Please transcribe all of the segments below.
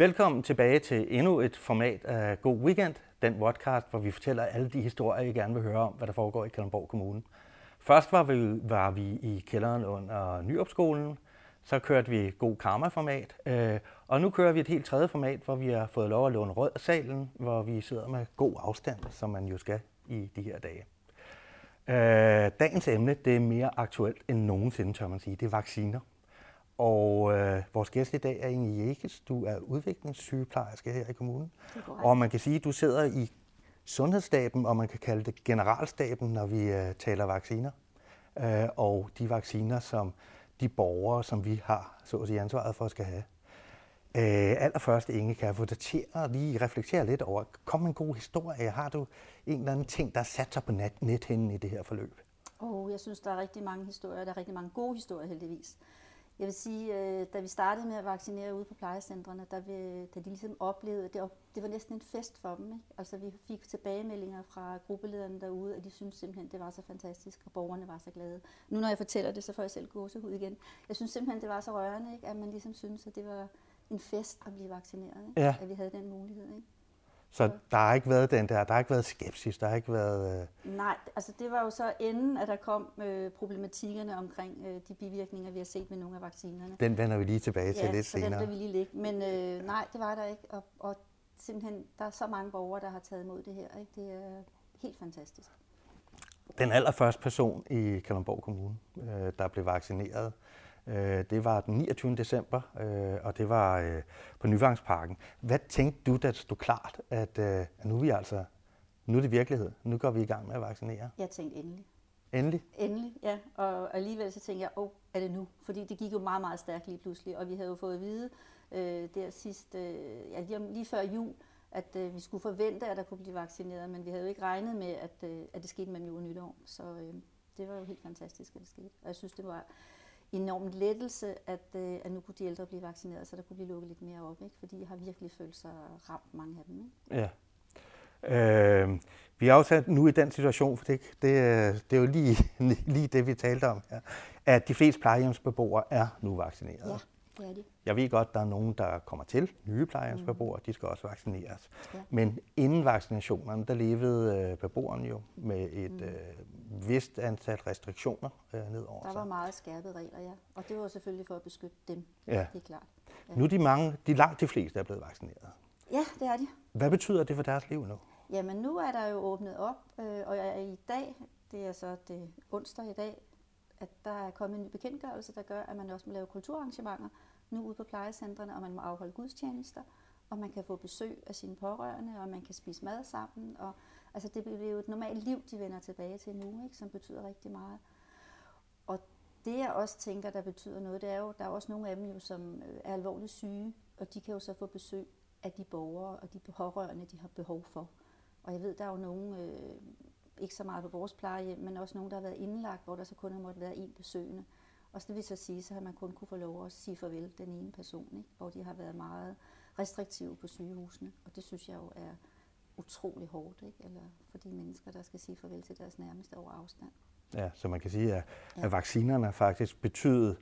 Velkommen tilbage til endnu et format af God Weekend, den podcast, hvor vi fortæller alle de historier, I gerne vil høre om, hvad der foregår i Kalundborg Kommune. Først var vi, var vi i kælderen under Nyopskolen, så kørte vi god karma-format, øh, og nu kører vi et helt tredje format, hvor vi har fået lov at låne rød salen, hvor vi sidder med god afstand, som man jo skal i de her dage. Øh, dagens emne det er mere aktuelt end nogensinde, tør man sige. Det er vacciner. Og øh, vores gæst i dag er Inge Jækes. Du er udviklingssygeplejerske her i kommunen. Og man kan sige, at du sidder i sundhedsstaben, og man kan kalde det generalstaben, når vi øh, taler vacciner. Øh, og de vacciner, som de borgere, som vi har så at sige ansvaret for, skal have. Øh, allerførst, Inge, kan jeg få dig til at lige reflektere lidt over, kom en god historie. Har du en eller anden ting, der sat sig på net, nethinden i det her forløb? Oh, jeg synes, der er rigtig mange historier. Der er rigtig mange gode historier, heldigvis. Jeg vil sige, øh, da vi startede med at vaccinere ude på plejecentrene, da, vi, da de ligesom oplevede, det, det var næsten en fest for dem. Ikke? Altså vi fik tilbagemeldinger fra gruppelederne derude, at de syntes simpelthen, det var så fantastisk, og borgerne var så glade. Nu når jeg fortæller det, så får jeg selv gåsehud igen. Jeg synes simpelthen, det var så rørende, ikke? at man ligesom synes, at det var en fest at blive vaccineret. Ikke? Ja. At vi havde den mulighed. Ikke? Så der har ikke været den der, der har ikke været skepsis, der har ikke været... Øh... Nej, altså det var jo så inden, at der kom øh, problematikkerne omkring øh, de bivirkninger, vi har set med nogle af vaccinerne. Den vender vi lige tilbage til ja, lidt senere. Ja, den vi lige ligge. Men øh, nej, det var der ikke, og, og simpelthen, der er så mange borgere, der har taget imod det her. Ikke? Det er helt fantastisk. Den allerførste person i Kalundborg Kommune, øh, der blev vaccineret, Øh, det var den 29. december, øh, og det var øh, på Nyvangsparken. Hvad tænkte du, da det stod klart, at, nu er vi altså, nu er det virkelighed, nu går vi i gang med at vaccinere? Jeg tænkte endelig. Endelig? Endelig, ja. Og alligevel så tænkte jeg, åh, oh, er det nu? Fordi det gik jo meget, meget stærkt lige pludselig, og vi havde jo fået at vide øh, der sidst, øh, ja, lige, lige før jul, at øh, vi skulle forvente, at der kunne blive vaccineret, men vi havde jo ikke regnet med, at, øh, at det skete mellem jul og nytår. Så øh, det var jo helt fantastisk, at det skete. Og jeg synes, det var enorm lettelse, at, øh, at nu kunne de ældre blive vaccineret, så der kunne blive lukket lidt mere op, ikke? fordi jeg har virkelig følt sig ramt, mange af dem. Ikke? Ja. Øh, vi er også nu i den situation, for det, det, det er jo lige, lige det, vi talte om her, at de fleste plejehjemsbeboere er nu vaccineret. Ja det er de. Jeg ved godt, der er nogen, der kommer til, nye plejehjemsbeboere, mm. de skal også vaccineres. Ja. Men inden vaccinationerne, der levede øh, beboerne jo med et mm. øh, vist antal restriktioner øh, nedover Der var sig. meget skærpede regler, ja. Og det var selvfølgelig for at beskytte dem, ja. det er klart. Ja. Nu er de, mange, de langt de fleste er blevet vaccineret. Ja, det er de. Hvad betyder det for deres liv nu? Jamen nu er der jo åbnet op, øh, og jeg i dag, det er så det onsdag i dag, at der er kommet en ny bekendtgørelse, der gør, at man også må lave kulturarrangementer nu ude på plejecentrene, og man må afholde gudstjenester, og man kan få besøg af sine pårørende, og man kan spise mad sammen. Og, altså det bliver jo et normalt liv, de vender tilbage til nu, ikke, som betyder rigtig meget. Og det jeg også tænker, der betyder noget, det er jo, der er også nogle af dem jo, som øh, er alvorligt syge, og de kan jo så få besøg af de borgere og de pårørende, de har behov for. Og jeg ved, der er jo nogle, øh, ikke så meget på vores plejehjem, men også nogle, der har været indlagt, hvor der så kun har måttet være én besøgende. Og så det vil så sige, så har man kun kunne få lov at sige farvel den ene person, ikke? hvor de har været meget restriktive på sygehusene. Og det synes jeg jo er utrolig hårdt, ikke? Eller for de mennesker, der skal sige farvel til deres nærmeste over afstand. Ja, så man kan sige, at, ja. at vaccinerne faktisk betyder,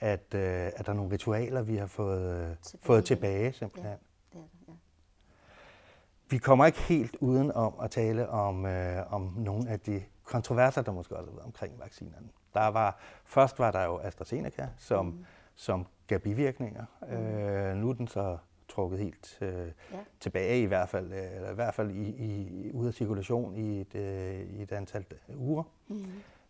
at, uh, at der er nogle ritualer, vi har fået øh, tilbage, fået tilbage simpelthen. Ja. Vi kommer ikke helt uden om at tale om, uh, om nogle af de kontroverser, der måske også har været omkring vaccinerne. Der var, først var der jo AstraZeneca, som, mm. som gav bivirkninger. Mm. Øh, nu er den så trukket helt øh, ja. tilbage i hvert fald, øh, eller i hvert fald i, i, ud af cirkulation i et, øh, i et antal uger. Mm.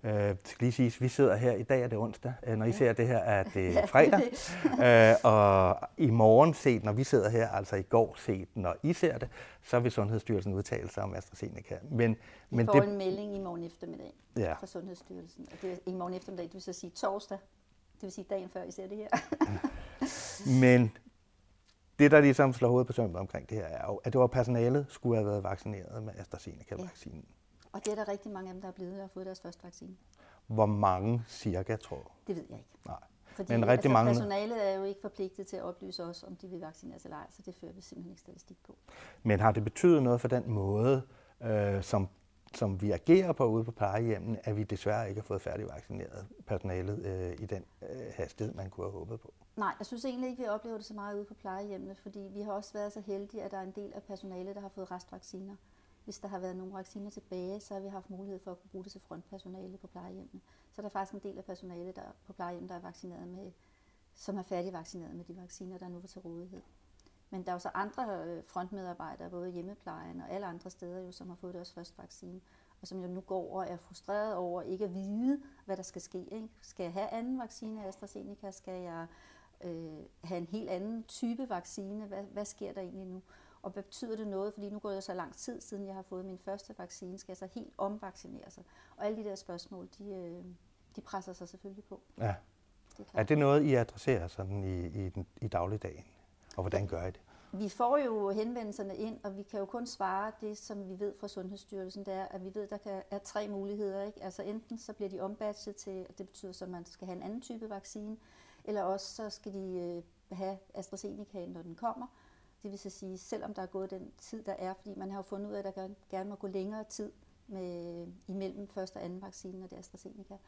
Øh, skal lige sige, vi sidder her, i dag er det onsdag, øh, når I ser det her er det fredag. øh, og i morgen set, når vi sidder her, altså i går set, når I ser det, så vil Sundhedsstyrelsen udtale sig om AstraZeneca. Men, vi men får det... en melding i morgen eftermiddag ja. fra Sundhedsstyrelsen. Og det er i morgen eftermiddag, det vil så sige torsdag. Det vil sige dagen før I ser det her. men det, der ligesom slår hovedet på sømmet omkring det her, er jo, at det var personalet skulle have været vaccineret med AstraZeneca-vaccinen. Ja. Og det er der rigtig mange af dem, der er blevet og har fået deres første vaccine. Hvor mange cirka, tror du? Det ved jeg ikke. Nej. Fordi Men rigtig altså, mange... personalet er jo ikke forpligtet til at oplyse os, om de vil vaccineres eller ej, så det fører vi simpelthen ikke statistik på. Men har det betydet noget for den måde, øh, som som vi agerer på ude på plejehjemmen, at vi desværre ikke har fået færdigvaccineret personalet øh, i den øh, hastighed, man kunne have håbet på. Nej, jeg synes egentlig ikke, vi oplever det så meget ude på plejehjemmene, fordi vi har også været så heldige, at der er en del af personalet, der har fået restvacciner. Hvis der har været nogle vacciner tilbage, så har vi haft mulighed for at kunne bruge det til frontpersonale på plejehjemmene. Så der er faktisk en del af personalet der på plejehjem, der er vaccineret med, som er færdigvaccineret med de vacciner, der nu var til rådighed. Men der er jo så andre øh, frontmedarbejdere, både hjemmeplejen og alle andre steder, jo, som har fået deres første vaccine, og som jo nu går og er frustreret over ikke at vide, hvad der skal ske. Ikke? Skal jeg have anden vaccine af AstraZeneca? Skal jeg øh, have en helt anden type vaccine? Hvad, hvad sker der egentlig nu? Og hvad betyder det noget? Fordi nu går det så lang tid siden, jeg har fået min første vaccine. Skal jeg så helt omvaccinere sig? Og alle de der spørgsmål, de, øh, de presser sig selvfølgelig på. Ja. Det er, er det noget, I adresserer sådan i, i, den, i dagligdagen? Og hvordan gør I det? Vi får jo henvendelserne ind, og vi kan jo kun svare det, som vi ved fra Sundhedsstyrelsen, det er, at vi ved, at der kan, er tre muligheder. Ikke? Altså enten så bliver de ombatchet til, det betyder så, at man skal have en anden type vaccine, eller også så skal de øh, have AstraZeneca, når den kommer. Det vil så sige, selvom der er gået den tid, der er, fordi man har jo fundet ud af, at der gerne må gå længere tid med, imellem første og anden vaccine, og det er AstraZeneca.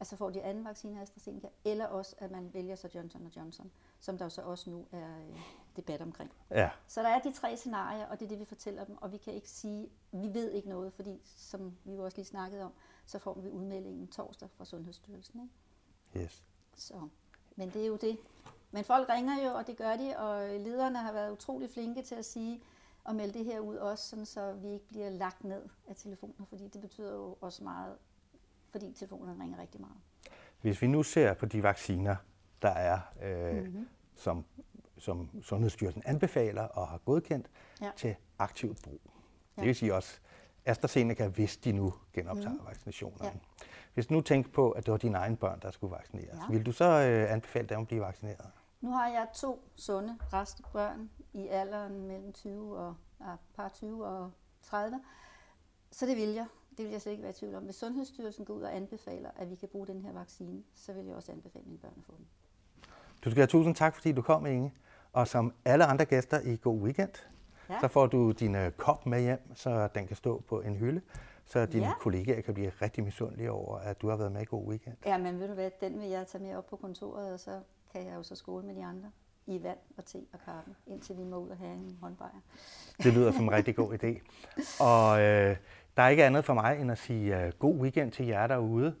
Altså får de anden vaccine af AstraZeneca, eller også at man vælger så Johnson Johnson, som der jo så også nu er øh, debat omkring. Ja. Så der er de tre scenarier, og det er det, vi fortæller dem, og vi kan ikke sige, vi ved ikke noget, fordi som vi jo også lige snakkede om, så får vi udmeldingen torsdag fra Sundhedsstyrelsen. Ikke? Yes. Så, men det er jo det. Men folk ringer jo, og det gør de, og lederne har været utrolig flinke til at sige, og melde det her ud også, sådan så vi ikke bliver lagt ned af telefoner, fordi det betyder jo også meget, fordi telefonerne ringer rigtig meget. Hvis vi nu ser på de vacciner, der er, øh, mm-hmm. som, som Sundhedsstyrelsen anbefaler og har godkendt ja. til aktivt brug. Ja. Det vil sige også AstraZeneca, hvis de nu genoptager mm-hmm. vaccinationerne. Ja. Hvis du nu tænkte på, at det var dine egne børn, der skulle vaccineres, ja. vil du så øh, anbefale dem at blive vaccineret? Nu har jeg to sunde, raske børn i alderen mellem 20 og ja, par 20 og 30, så det vil jeg. Det vil jeg slet ikke være i tvivl om. Hvis Sundhedsstyrelsen går ud og anbefaler, at vi kan bruge den her vaccine, så vil jeg også anbefale mine børn at få den. Du skal have tusind tak, fordi du kom, Inge. Og som alle andre gæster i God Weekend, ja. så får du din øh, kop med hjem, så den kan stå på en hylde, så dine ja. kollegaer kan blive rigtig misundelige over, at du har været med i God Weekend. Ja, men ved du hvad, den vil jeg tage med op på kontoret, og så kan jeg jo så skåle med de andre i vand og te og kaffe, indtil vi må ud og have en håndbejer. Det lyder som en rigtig god idé. Og øh, der er ikke andet for mig end at sige uh, god weekend til jer derude.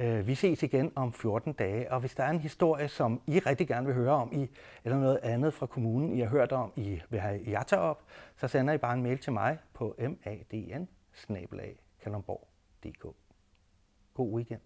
Øh, vi ses igen om 14 dage, og hvis der er en historie, som I rigtig gerne vil høre om, I, eller noget andet fra kommunen, I har hørt om, I vil have jer tager op, så sender I bare en mail til mig på madn God weekend.